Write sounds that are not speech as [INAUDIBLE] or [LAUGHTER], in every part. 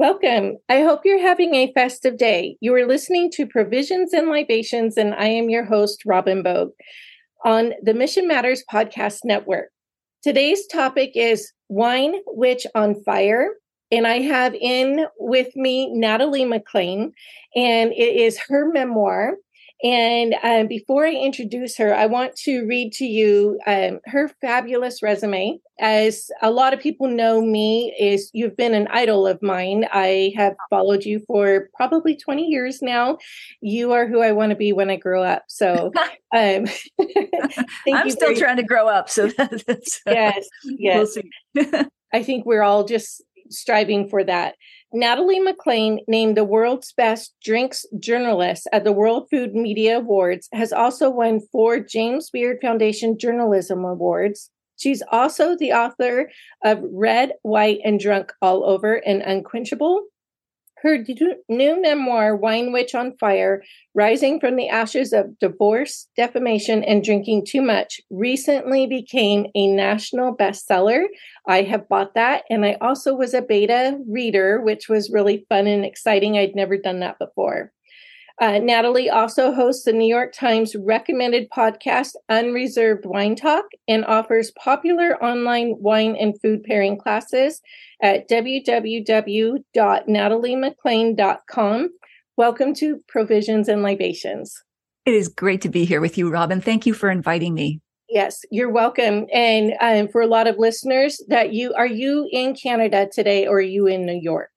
Welcome. I hope you're having a festive day. You are listening to Provisions and Libations, and I am your host, Robin Bogue, on the Mission Matters Podcast Network. Today's topic is Wine Witch on Fire. And I have in with me Natalie MacLean, and it is her memoir, and um, before I introduce her, I want to read to you um, her fabulous resume. As a lot of people know me, is you've been an idol of mine. I have followed you for probably 20 years now. You are who I want to be when I grow up. So [LAUGHS] um, [LAUGHS] I'm still trying to grow up. So [LAUGHS] that's uh, yes, yes. We'll I think we're all just striving for that. Natalie MacLean, named the world's best drinks journalist at the World Food Media Awards, has also won four James Beard Foundation Journalism Awards. She's also the author of Red, White, and Drunk All Over and Unquenchable, her new memoir, Wine Witch on Fire Rising from the Ashes of Divorce, Defamation, and Drinking Too Much, recently became a national bestseller. I have bought that, and I also was a beta reader, which was really fun and exciting. I'd never done that before. Uh, Natalie also hosts the New York Times recommended podcast, Unreserved Wine Talk, and offers popular online wine and food pairing classes at www.nataliemaclean.com. Welcome to Provisions and Libations. It is great to be here with you, Robin. Thank you for inviting me. Yes, you're welcome. And um, for a lot of listeners, that you are you in Canada today, or are you in New York?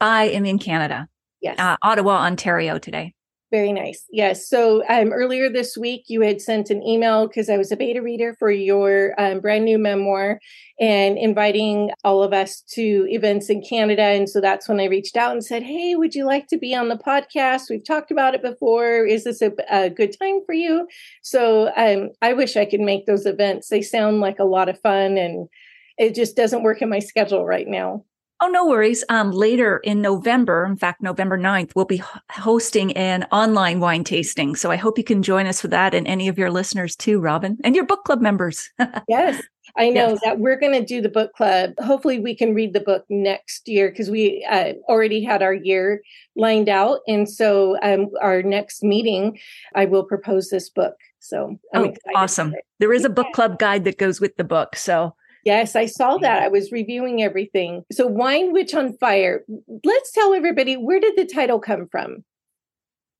I am in Canada. Yes. Uh, Ottawa, Ontario today. Very nice. Yes. So um, earlier this week, you had sent an email because I was a beta reader for your um, brand new memoir and inviting all of us to events in Canada. And so that's when I reached out and said, Hey, would you like to be on the podcast? We've talked about it before. Is this a, a good time for you? So um, I wish I could make those events. They sound like a lot of fun and it just doesn't work in my schedule right now. Oh, no worries. Um, later in November, in fact, November 9th, we'll be hosting an online wine tasting. So I hope you can join us for that and any of your listeners too, Robin, and your book club members. [LAUGHS] yes. I know yes. that we're going to do the book club. Hopefully, we can read the book next year because we uh, already had our year lined out. And so, um, our next meeting, I will propose this book. So, I'm oh, awesome. There is a book club guide that goes with the book. So, Yes, I saw that. I was reviewing everything. So, Wine Witch on Fire. Let's tell everybody where did the title come from?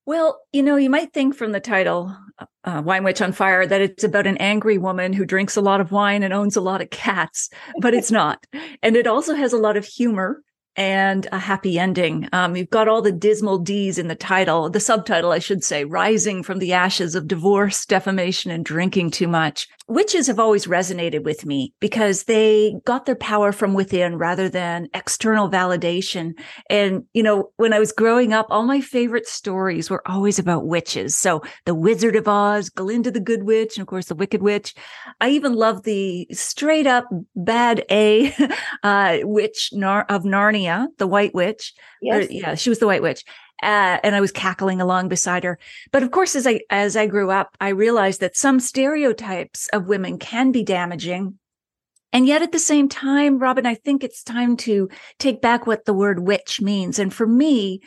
Well, you know, you might think from the title, uh, Wine Witch on Fire, that it's about an angry woman who drinks a lot of wine and owns a lot of cats, but it's not. and it also has a lot of humor and a happy ending. Um, you've got all the dismal D's in the title, the subtitle, I should say, rising from the ashes of divorce, defamation, and drinking too much. Witches have always resonated with me because they got their power from within rather than external validation. And, you know, when I was growing up, all my favorite stories were always about witches. So the Wizard of Oz, Glinda the Good Witch, and of course the Wicked Witch. I even love the straight up bad A [LAUGHS] uh, witch of Narnia the White Witch. Yes. Or, yeah, she was the White Witch. Uh, and I was cackling along beside her. But of course, as I as I grew up, I realized that some stereotypes of women can be damaging. And yet at the same time, Robin, I think it's time to take back what the word witch means. And for me,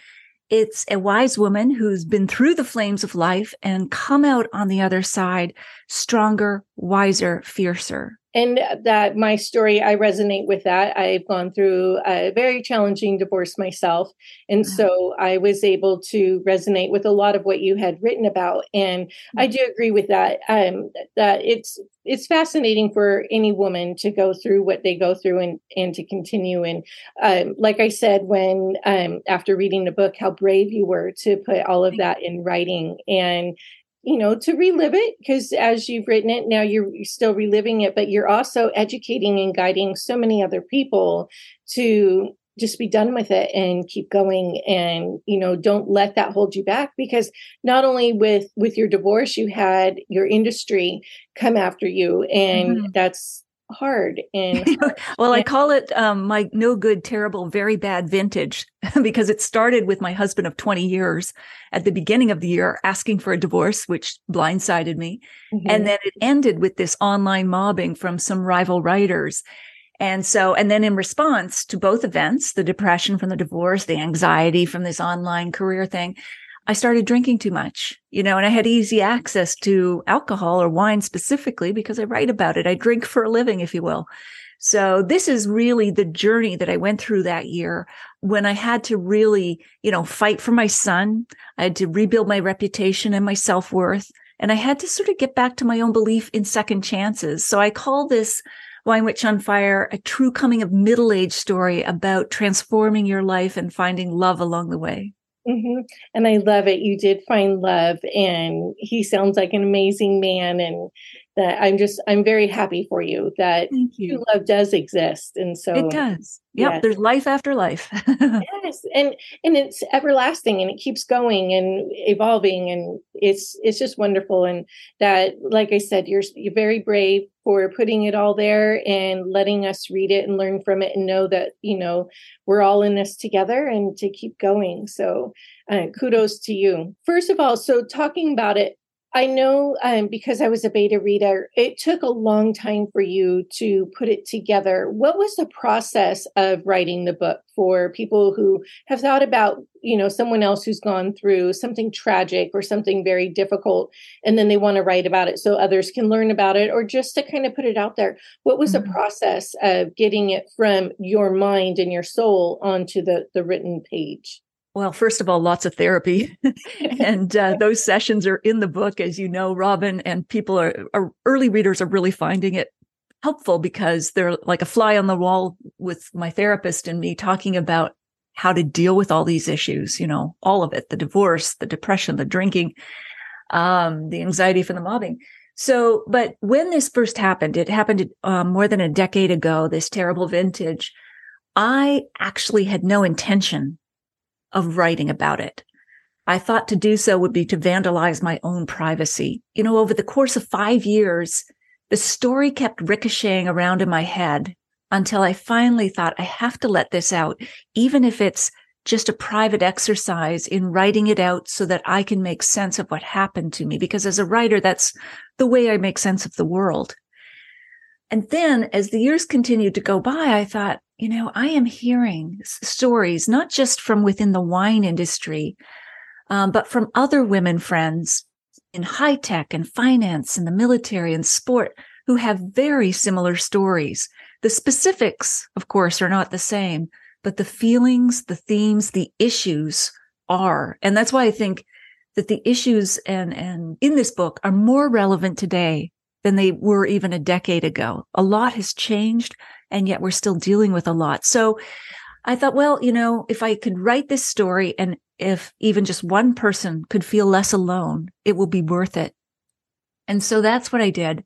it's a wise woman who's been through the flames of life and come out on the other side stronger, wiser, fiercer and that my story i resonate with that. I've gone through a very challenging divorce myself. And mm-hmm. so i was able to resonate with a lot of what you had written about. And mm-hmm. i do agree with that. Um, that it's it's fascinating for any woman to go through what they go through and and to continue. And um, like i said when um, after reading the book how brave you were to put all of that in writing. And you know to relive it because as you've written it now you're, you're still reliving it but you're also educating and guiding so many other people to just be done with it and keep going and you know don't let that hold you back because not only with with your divorce you had your industry come after you and mm-hmm. that's hard and [LAUGHS] well i call it um, my no good terrible very bad vintage [LAUGHS] because it started with my husband of 20 years at the beginning of the year asking for a divorce which blindsided me. Mm-hmm. and then it ended with this online mobbing from some rival writers. And so, and then in response to both events, the depression from the divorce, the anxiety from this online career thing, I started drinking too much, you know, and I had easy access to alcohol or wine specifically because I write about it. I drink for a living, if you will. So this is really the journey that I went through that year when I had to really, you know, fight for my son. I had to rebuild my reputation and my self worth. And I had to sort of get back to my own belief in second chances. So I call this Wine Witch on Fire a true coming of middle age story about transforming your life and finding love along the way. Mm-hmm. And I love it. You did find love, and he sounds like an amazing man. And that I'm just I'm very happy for you that you. love does exist, and so it does. Yep, yes. there's life after life. [LAUGHS] yes, and and it's everlasting, and it keeps going and evolving, and it's it's just wonderful. And that, like I said, you're you're very brave for putting it all there and letting us read it and learn from it, and know that you know we're all in this together, and to keep going. So, uh, kudos to you. First of all, so talking about it I know um, because I was a beta reader, it took a long time for you to put it together. What was the process of writing the book for people who have thought about, you know, someone else who's gone through something tragic or something very difficult, and then they want to write about it so others can learn about it, or just to kind of put it out there? What was mm-hmm. the process of getting it from your mind and your soul onto the the written page? Well, first of all, lots of therapy. [LAUGHS] and uh, [LAUGHS] those sessions are in the book, as you know, Robin, and people are, are, early readers are really finding it helpful because they're like a fly on the wall with my therapist and me talking about how to deal with all these issues, you know, all of it, the divorce, the depression, the drinking, um, the anxiety from the mobbing. So, but when this first happened, it happened um, more than a decade ago, this terrible vintage. I actually had no intention of writing about it. I thought to do so would be to vandalize my own privacy. You know, over the course of five years, the story kept ricocheting around in my head until I finally thought I have to let this out, even if it's just a private exercise in writing it out so that I can make sense of what happened to me. Because as a writer, that's the way I make sense of the world. And then as the years continued to go by, I thought, you know, I am hearing stories, not just from within the wine industry, um, but from other women friends in high tech and finance and the military and sport who have very similar stories. The specifics, of course, are not the same, but the feelings, the themes, the issues are. And that's why I think that the issues and, and in this book are more relevant today than they were even a decade ago. A lot has changed and yet we're still dealing with a lot. So I thought, well, you know, if I could write this story and if even just one person could feel less alone, it will be worth it. And so that's what I did.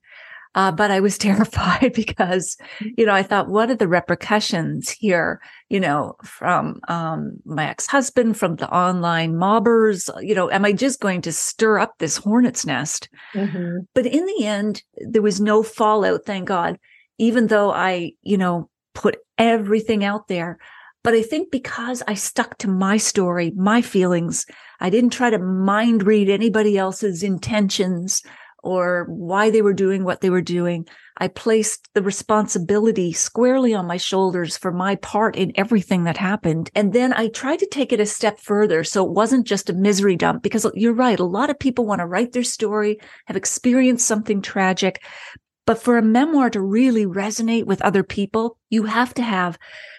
Uh, but I was [LAUGHS] terrified because, you know, I thought, what are the repercussions here, you know, from um, my ex husband, from the online mobbers? You know, am I just going to stir up this hornet's nest? Mm-hmm. But in the end, there was no fallout, thank God even though I, you know, put everything out there. But I think because I stuck to my story, my feelings, I didn't try to mind read anybody else's intentions or why they were doing what they were doing. I placed the responsibility squarely on my shoulders for my part in everything that happened. And then I tried to take it a step further. So it wasn't just a misery dump because you're right. A lot of people want to write their story, have experienced something tragic, but for a memoir to really resonate with other people, you have to have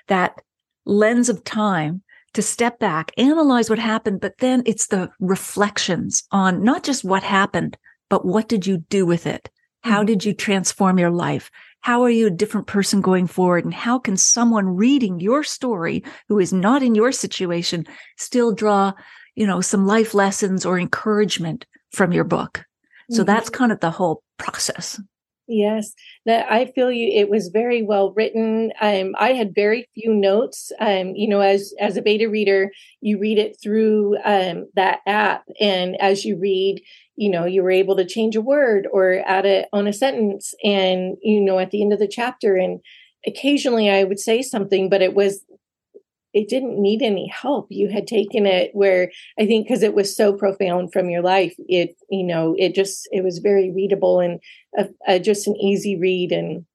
that lens of time to step back, analyze what happened, but then it's the reflections on not just what happened, but what did you do with it? How mm-hmm. did you transform your life? How are you a different person going forward? And how can someone reading your story who is not in your situation still draw, you know, some life lessons or encouragement from your book? So mm-hmm. that's kind of the whole process. Yes, that I feel you. It was very well written. Um, I had very few notes. Um, you know, as as a beta reader, you read it through um, that app, and as you read, you know, you were able to change a word or add it on a sentence, and you know, at the end of the chapter, and occasionally I would say something, but it was it didn't need any help. You had taken it where I think because it was so profound from your life, it you know it just it was very readable and a, a, just an easy read and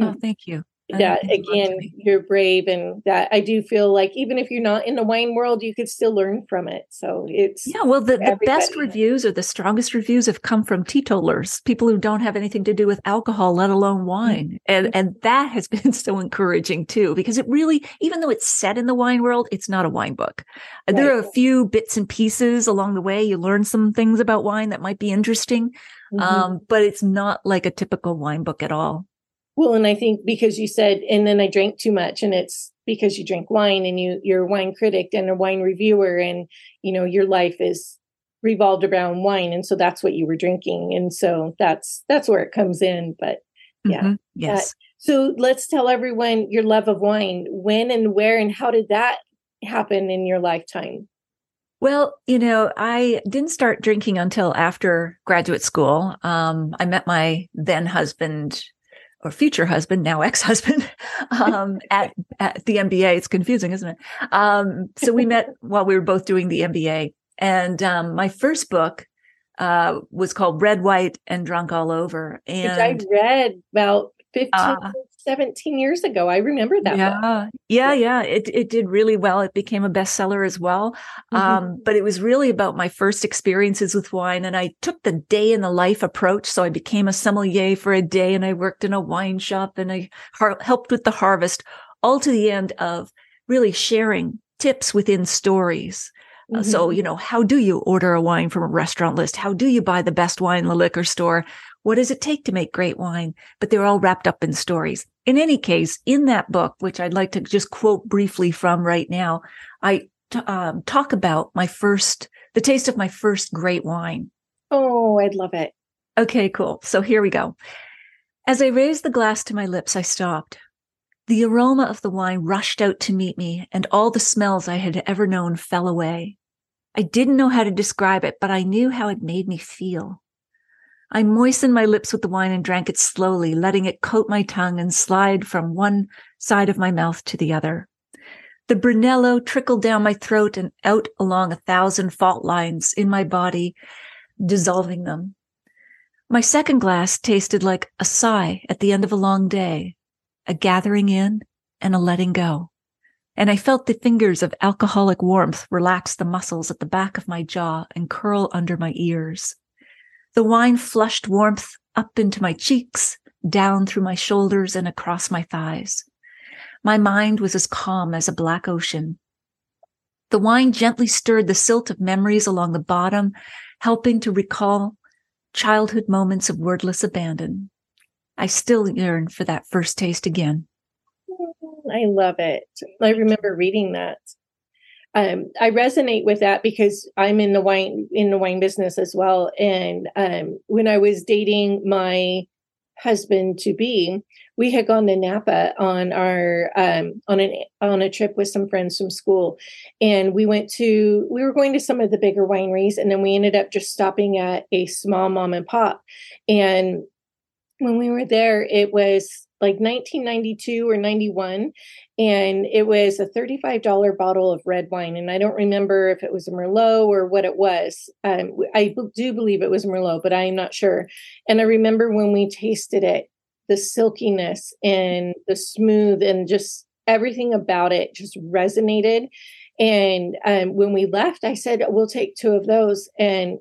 oh thank you that again you're brave and that i do feel like even if you're not in the wine world you could still learn from it so it's yeah well the, the best reviews or the strongest reviews have come from teetotalers people who don't have anything to do with alcohol let alone mm-hmm. wine mm-hmm. and and that has [LAUGHS] been so encouraging too because it really even though it's set in the wine world it's not a wine book right. there are a few bits and pieces along the way you learn some things about wine that might be interesting mm-hmm. um, but it's not like a typical wine book at all well, and I think because you said, and then I drank too much, and it's because you drink wine and you you're a wine critic and a wine reviewer, and you know your life is revolved around wine, and so that's what you were drinking, and so that's that's where it comes in. But yeah, mm-hmm. yes. That, so let's tell everyone your love of wine. When and where and how did that happen in your lifetime? Well, you know, I didn't start drinking until after graduate school. Um, I met my then husband or future husband, now ex-husband, [LAUGHS] um, at, [LAUGHS] at the MBA. It's confusing, isn't it? Um, so we met [LAUGHS] while we were both doing the MBA. And um, my first book uh, was called Red, White, and Drunk All Over. And I read about 15, uh, 17 years ago. I remember that. Yeah. Yeah. Yeah. It, it did really well. It became a bestseller as well. Mm-hmm. Um, but it was really about my first experiences with wine. And I took the day in the life approach. So I became a sommelier for a day and I worked in a wine shop and I har- helped with the harvest, all to the end of really sharing tips within stories. Uh, mm-hmm. so, you know, how do you order a wine from a restaurant list? How do you buy the best wine in the liquor store? What does it take to make great wine? But they're all wrapped up in stories. In any case, in that book, which I'd like to just quote briefly from right now, I um, talk about my first, the taste of my first great wine. Oh, I'd love it. Okay, cool. So here we go. As I raised the glass to my lips, I stopped. The aroma of the wine rushed out to meet me, and all the smells I had ever known fell away. I didn't know how to describe it, but I knew how it made me feel. I moistened my lips with the wine and drank it slowly, letting it coat my tongue and slide from one side of my mouth to the other. The Brunello trickled down my throat and out along a thousand fault lines in my body, dissolving them. My second glass tasted like a sigh at the end of a long day, a gathering in and a letting go. And I felt the fingers of alcoholic warmth relax the muscles at the back of my jaw and curl under my ears. The wine flushed warmth up into my cheeks, down through my shoulders and across my thighs. My mind was as calm as a black ocean. The wine gently stirred the silt of memories along the bottom, helping to recall childhood moments of wordless abandon. I still yearn for that first taste again. I love it. I remember reading that um, I resonate with that because I'm in the wine in the wine business as well. And um, when I was dating my husband to be, we had gone to Napa on our um, on an on a trip with some friends from school, and we went to we were going to some of the bigger wineries, and then we ended up just stopping at a small mom and pop. And when we were there, it was like 1992 or 91 and it was a $35 bottle of red wine and i don't remember if it was a merlot or what it was um, i do believe it was merlot but i'm not sure and i remember when we tasted it the silkiness and the smooth and just everything about it just resonated and um, when we left i said we'll take two of those and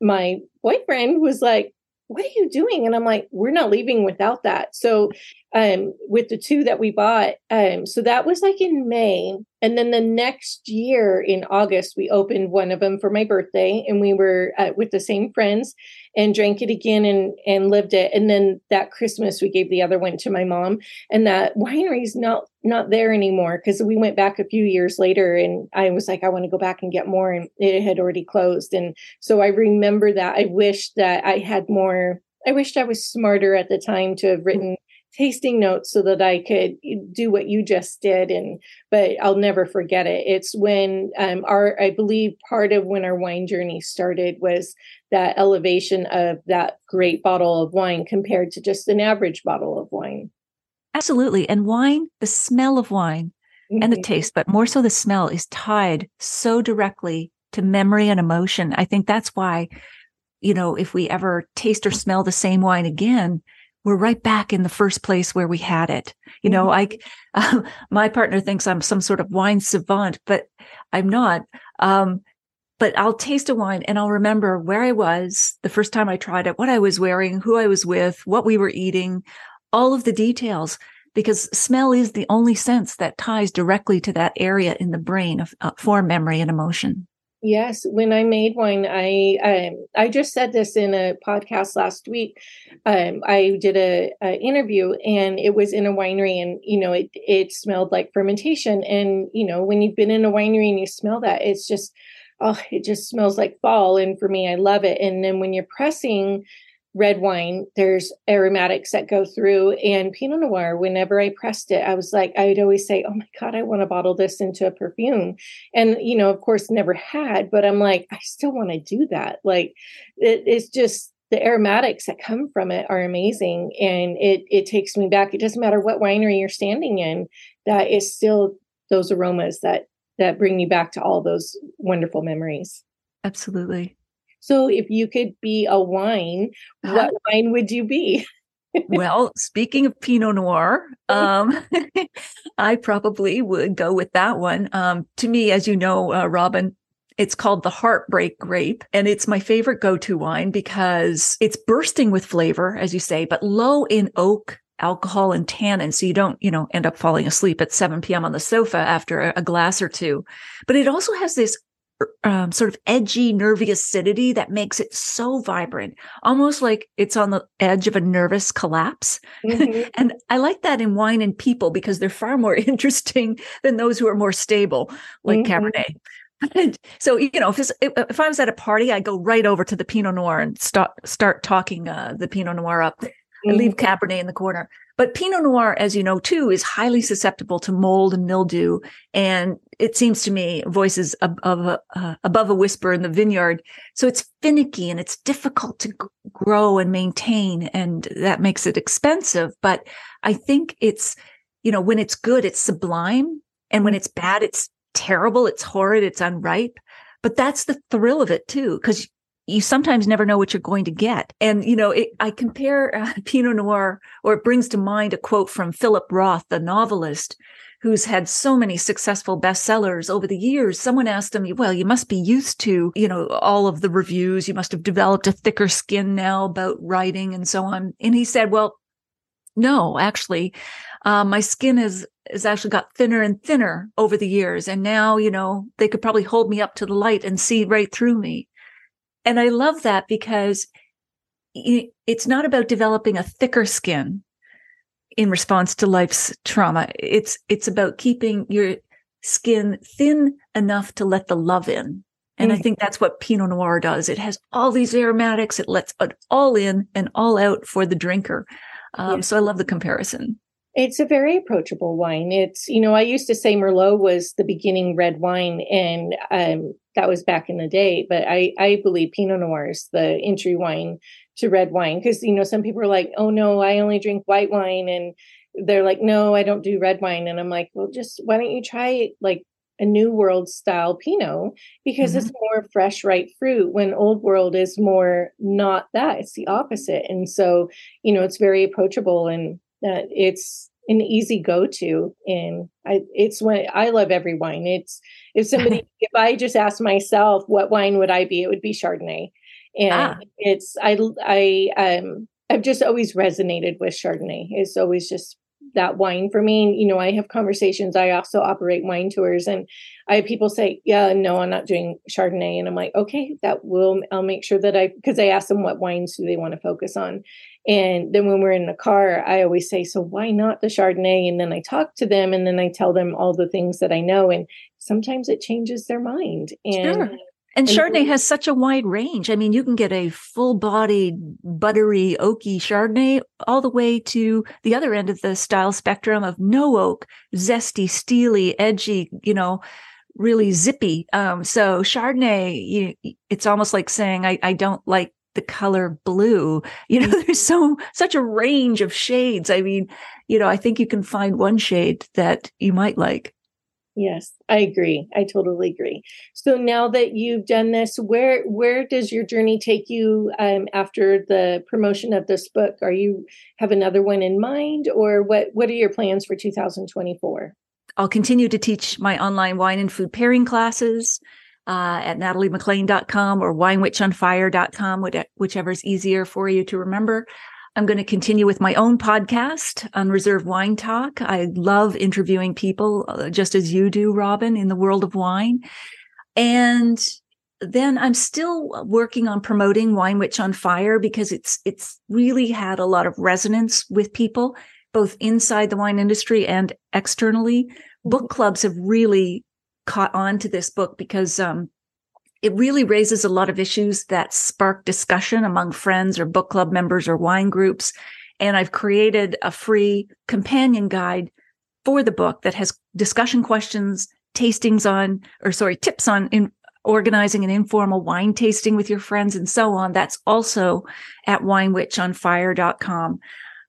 my boyfriend was like what are you doing? And I'm like, we're not leaving without that. So um with the two that we bought, um, so that was like in May. And then the next year in August, we opened one of them for my birthday and we were uh, with the same friends and drank it again and and lived it. And then that Christmas we gave the other one to my mom. And that winery's not not there anymore because we went back a few years later and I was like, I want to go back and get more. And it had already closed. And so I remember that. I wish that I had more. I wished I was smarter at the time to have written tasting notes so that I could do what you just did. And but I'll never forget it. It's when um, our I believe part of when our wine journey started was that elevation of that great bottle of wine compared to just an average bottle of wine. Absolutely. And wine, the smell of wine mm-hmm. and the mm-hmm. taste, but more so the smell is tied so directly to memory and emotion. I think that's why, you know, if we ever taste or smell the same wine again, we're right back in the first place where we had it. You know, mm-hmm. I, [LAUGHS] um, my partner thinks I'm some sort of wine savant, but I'm not. Um, but I'll taste a wine and I'll remember where I was the first time I tried it, what I was wearing, who I was with, what we were eating, all of the details, because smell is the only sense that ties directly to that area in the brain of, uh, for memory and emotion. Yes, when I made wine, I um, I just said this in a podcast last week. Um, I did a, a, interview, and it was in a winery, and you know, it it smelled like fermentation. And you know, when you've been in a winery and you smell that, it's just oh, it just smells like fall. And for me, I love it. And then when you're pressing red wine, there's aromatics that go through. And Pinot Noir, whenever I pressed it, I was like, I'd always say, oh my God, I want to bottle this into a perfume. And, you know, of course, never had, but I'm like, I still want to do that. Like, it, it's just, the aromatics that come from it are amazing and it it takes me back it doesn't matter what winery you're standing in that is still those aromas that that bring you back to all those wonderful memories absolutely so if you could be a wine, uh-huh. what wine would you be? [LAUGHS] well, speaking of Pinot Noir, um, [LAUGHS] I probably would go with that one. Um, to me, as you know, uh, Robin, it's called the Heartbreak Grape, and it's my favorite go to wine because it's bursting with flavor, as you say, but low in oak alcohol and tannin so you don't you know end up falling asleep at 7 p.m on the sofa after a, glass or two but it also has this um, sort of edgy, nervy acidity that makes it so vibrant, almost like it's on the edge of a nervous collapse. Mm-hmm. [LAUGHS] and I like that in wine and people because they're far more [LAUGHS] interesting than those who are more stable, like mm-hmm. Cabernet. so you know, if if I was at a party, I'd go right over to the Pinot Noir and start start talking uh, the Pinot Noir up, mm-hmm. leave Cabernet in the corner. But Pinot Noir, as you know, too, is highly susceptible to mold and mildew. And it seems to me voices above, uh, above a whisper in the vineyard. So it's finicky and it's difficult to g- grow and maintain. And that makes it expensive. But I think it's, you know, when it's good, it's sublime. And when it's bad, it's terrible. It's horrid. It's unripe. But that's the thrill of it too, because you sometimes never know what you're going to get. And, you know, it, I compare uh, [LAUGHS] Pinot Noir, or it brings to mind a quote from Philip Roth, the novelist, who's had so many successful bestsellers over the years. Someone asked him, well, you must be used to, you know, all of the reviews. You must have developed a thicker skin now about writing and so on. And he said, well, no, actually, uh, my skin is has actually got thinner and thinner over the years. And now, you know, they could probably hold me up to the light and see right through me. And I love that because it's not about developing a thicker skin in response to life's trauma. It's, it's about keeping your skin thin enough to let the love in. And mm-hmm. I think that's what Pinot Noir does. It has all these aromatics. It lets it all in and all out for the drinker. Um, So I love the comparison. It's a very approachable wine. It's, you know, I used to say Merlot was the beginning red wine, and um, that was back in the day. But I, I believe Pinot Noir is the entry wine to red wine because, you know, some people are like, oh no, I only drink white wine. And they're like, no, I don't do red wine. And I'm like, well, just why don't you try like a new world style Pinot because mm-hmm. it's more fresh, ripe fruit when old world is more not that. It's the opposite. And so, you know, it's very approachable and that it's an easy go-to and i it's when i love every wine. It's if somebody [LAUGHS] if i just ask myself what wine would i be it would be chardonnay. And ah. it's i i um i've just always resonated with chardonnay. It's always just that wine for me. And, you know i have conversations. I also operate wine tours and i have people say yeah no i'm not doing chardonnay. And i'm like okay that will i'll make sure that i because i ask them what wines do they want to focus on and then when we're in the car, I always say, So why not the Chardonnay? And then I talk to them and then I tell them all the things that I know. And sometimes it changes their mind. And sure. And, and Chardonnay has such a wide range. I mean, you can get a full bodied, buttery, oaky Chardonnay all the way to the other end of the style spectrum of no oak, zesty, steely, edgy, you know, really zippy. Um, so Chardonnay, you, it's almost like saying, I, I don't like the color blue. You know, [LAUGHS] there's so such a range of shades. I mean, you know, I think you can find one shade that you might like. Yes, I agree. I totally agree. So now that you've done this, where where does your journey take you um, after the promotion of this book? Are you have another one in mind, or what? What are your plans for 2024? I'll continue to teach my online wine and food pairing classes uh, at nataliemaclean.com or winewitchonfire.com, whichever is easier for you to remember. I'm going to continue with my own podcast, Unreserved Wine Talk. I love interviewing people, uh, just as you do, Robin, in the world of wine. And then I'm still working on promoting Wine Witch on Fire because it's it's really had a lot of resonance with people, both inside the wine industry and externally. Book clubs have really caught on to this book because um, it really raises a lot of issues that spark discussion among friends or book club members or wine groups. And I've created a free companion guide for the book that has discussion questions, tastings on, or sorry, tips on in organizing an informal wine tasting with your friends and so on. That's also at winewitchonfire.com.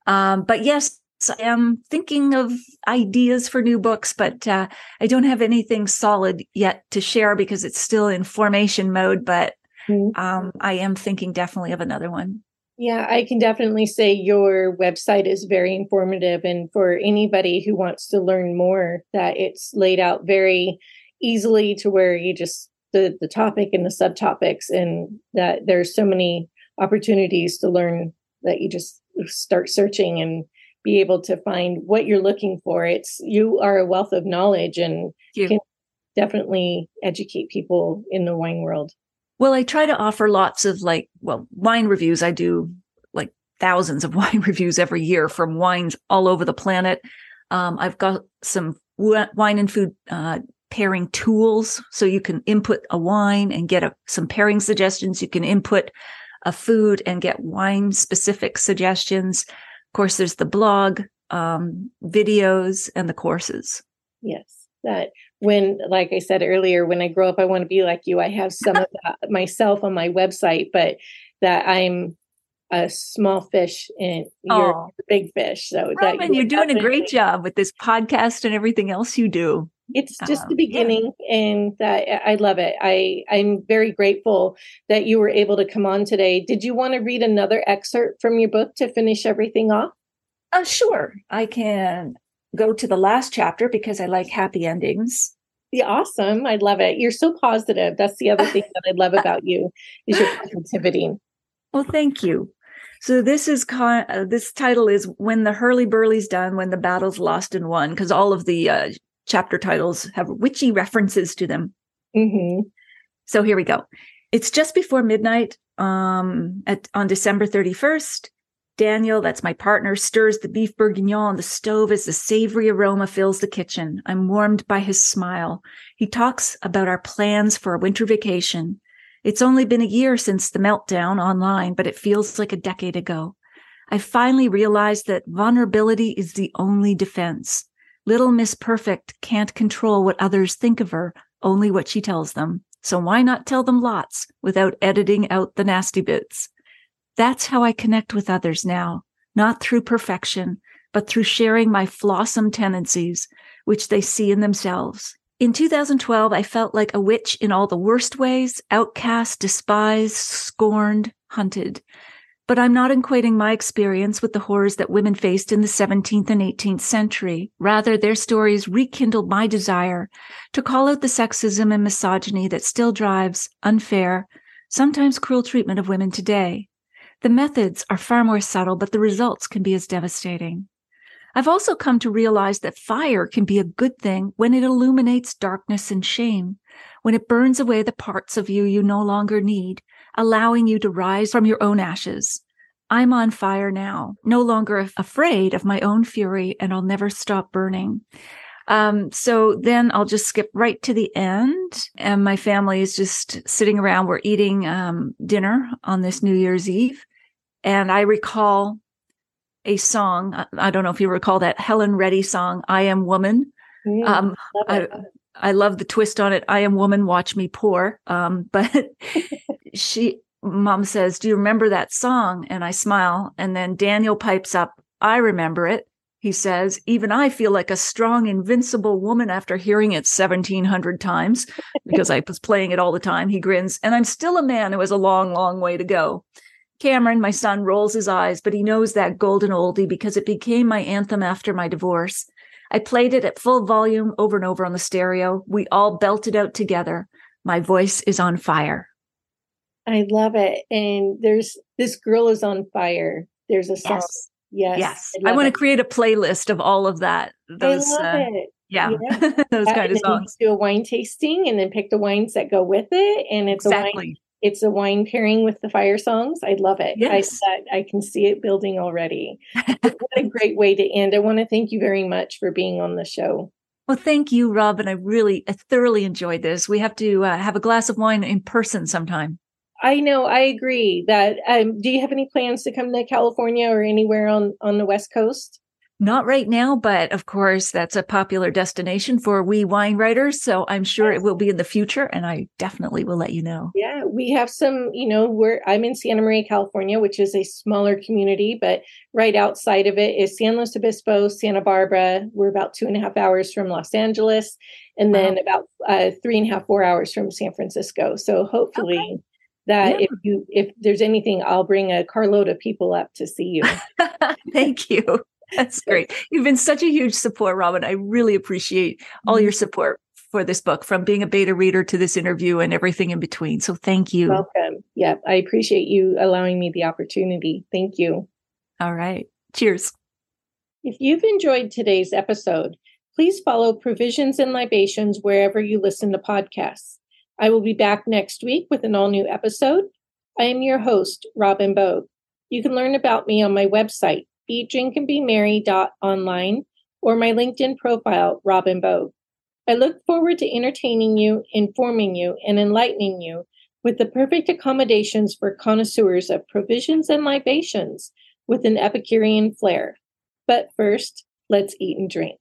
Um, but yes, I am thinking of ideas for new books, but uh, I don't have anything solid yet to share because it's still in formation mode. But mm-hmm. um, I am thinking definitely of another one. Yeah, I can definitely say your website is very informative. And for anybody who wants to learn more, that it's laid out very easily to where you just the, the topic and the subtopics, and that there's so many opportunities to learn that you just start searching and be able to find what you're looking for. It's you are a wealth of knowledge and you. can definitely educate people in the wine world. Well, I try to offer lots of like, well, wine reviews. I do like thousands of [LAUGHS] wine reviews every year from wines all over the planet. Um, I've got some wine and food uh, pairing tools, so you can input a wine and get a, some pairing suggestions. You can input a food and get wine specific suggestions course, there's the blog, um, videos, and the courses. Yes, that when, like I said earlier, when I grow up, I want to be like you. I have some of that [LAUGHS] myself on my website, but that I'm a small fish and you're oh. a big fish. So Robin, that you're doing a [LAUGHS] great job with this podcast and everything else you do. It's just um, the beginning, yeah. and that I love it. I I'm very grateful that you were able to come on today. Did you want to read another excerpt from your book to finish everything off? Uh, sure, I can go to the last chapter because I like happy endings. Yeah, awesome. I love it. You're so positive. That's the other [LAUGHS] thing that I love about you is your positivity. Well, thank you. So this is con- uh, this title is when the hurly burly's done, when the battle's lost and won, because all of the uh, chapter titles have witchy references to them. Mm-hmm. So here we go. It's just before midnight um, at, on December 31st. Daniel, that's my partner, stirs the beef bourguignon on the stove as the savory aroma fills the kitchen. I'm warmed by his smile. He talks about our plans for a winter vacation. It's only been a year since the meltdown online, but it feels like a decade ago. I finally realized that vulnerability is the only defense. Little Miss Perfect can't control what others think of her, only what she tells them. So why not tell them lots without editing out the nasty bits? That's how I connect with others now, not through perfection, but through sharing my flawsome tendencies, which they see in themselves. In 2012, I felt like a witch in all the worst ways, outcast, despised, scorned, hunted. But I'm not equating my experience with the horrors that women faced in the 17th and 18th century. Rather, their stories rekindled my desire to call out the sexism and misogyny that still drives unfair, sometimes cruel treatment of women today. The methods are far more subtle, but the results can be as devastating. I've also come to realize that fire can be a good thing when it illuminates darkness and shame, when it burns away the parts of you you no longer need, allowing you to rise from your own ashes. I'm on fire now, no longer afraid of my own fury, and I'll never stop burning. Um, so then I'll just skip right to the end. And my family is just sitting around. We're eating um, dinner on this New Year's Eve. And I recall a song. I don't know if you recall that Helen Reddy song, I Am Woman. Mm, um, I, I love the twist on it. I am woman, watch me pour. Um, [LAUGHS] but she, mom says, Do you remember that song? And I smile. And then Daniel pipes up, I remember it. he says. Even I feel like a strong, invincible woman after hearing it 1700 times because I was playing it all the time. He grins, and I'm still a man who has a long, long way to go. Cameron, my son, rolls his eyes, but he knows that golden oldie because it became my anthem after my divorce. I played it at full volume over and over on the stereo. We all belted out together. My voice is on fire. I love it. And there's this girl is on fire. There's a song. Yes. Yes. yes. I, I want to create a playlist of all of that. Those, I love uh, it. Yeah. yeah. [LAUGHS] those kind of songs. Do a wine tasting and then pick the wines that go with it. And it's exactly. a wine it's a wine pairing with the fire songs. I love it. Yes. I, I can see it building already. [LAUGHS] what a great way to end. I want to thank you very much for being on the show. Well, thank you, Robin. I really I thoroughly enjoyed this. We have to uh, have a glass of wine in person sometime. I know. I agree. That um, do you have any plans to come to California or anywhere on on the West Coast? Not right now, but of course, that's a popular destination for we wine writers. So I'm sure it will be in the future, and I definitely will let you know. Yeah, we have some, you know, we're I'm in Santa Maria, California, which is a smaller community, but right outside of it is San Luis Obispo, Santa Barbara. We're about two and a half hours from Los Angeles, and then wow. about uh, three and a half, four hours from San Francisco. So hopefully. Okay that yeah. if you if there's anything i'll bring a carload of people up to see you [LAUGHS] thank you that's great. You've been such a huge support, Robin. I really appreciate all your mm-hmm. support for this book, from being a beta reader to this interview and everything in between. So thank you. Welcome. Yeah, I appreciate you allowing me the opportunity. Thank you. All right. Cheers. If you've enjoyed today's episode, please follow Provisions and Libations wherever you listen to podcasts. I will be back next week with an all new episode. I am your host, Robin Bogue. You can learn about me on my website, Eat, Drink, and Be Merry dot online or my LinkedIn profile, Robin Bogue. I look forward to entertaining you, informing you, and enlightening you with the perfect accommodations for connoisseurs of provisions and libations with an Epicurean flair. But first, let's eat and drink.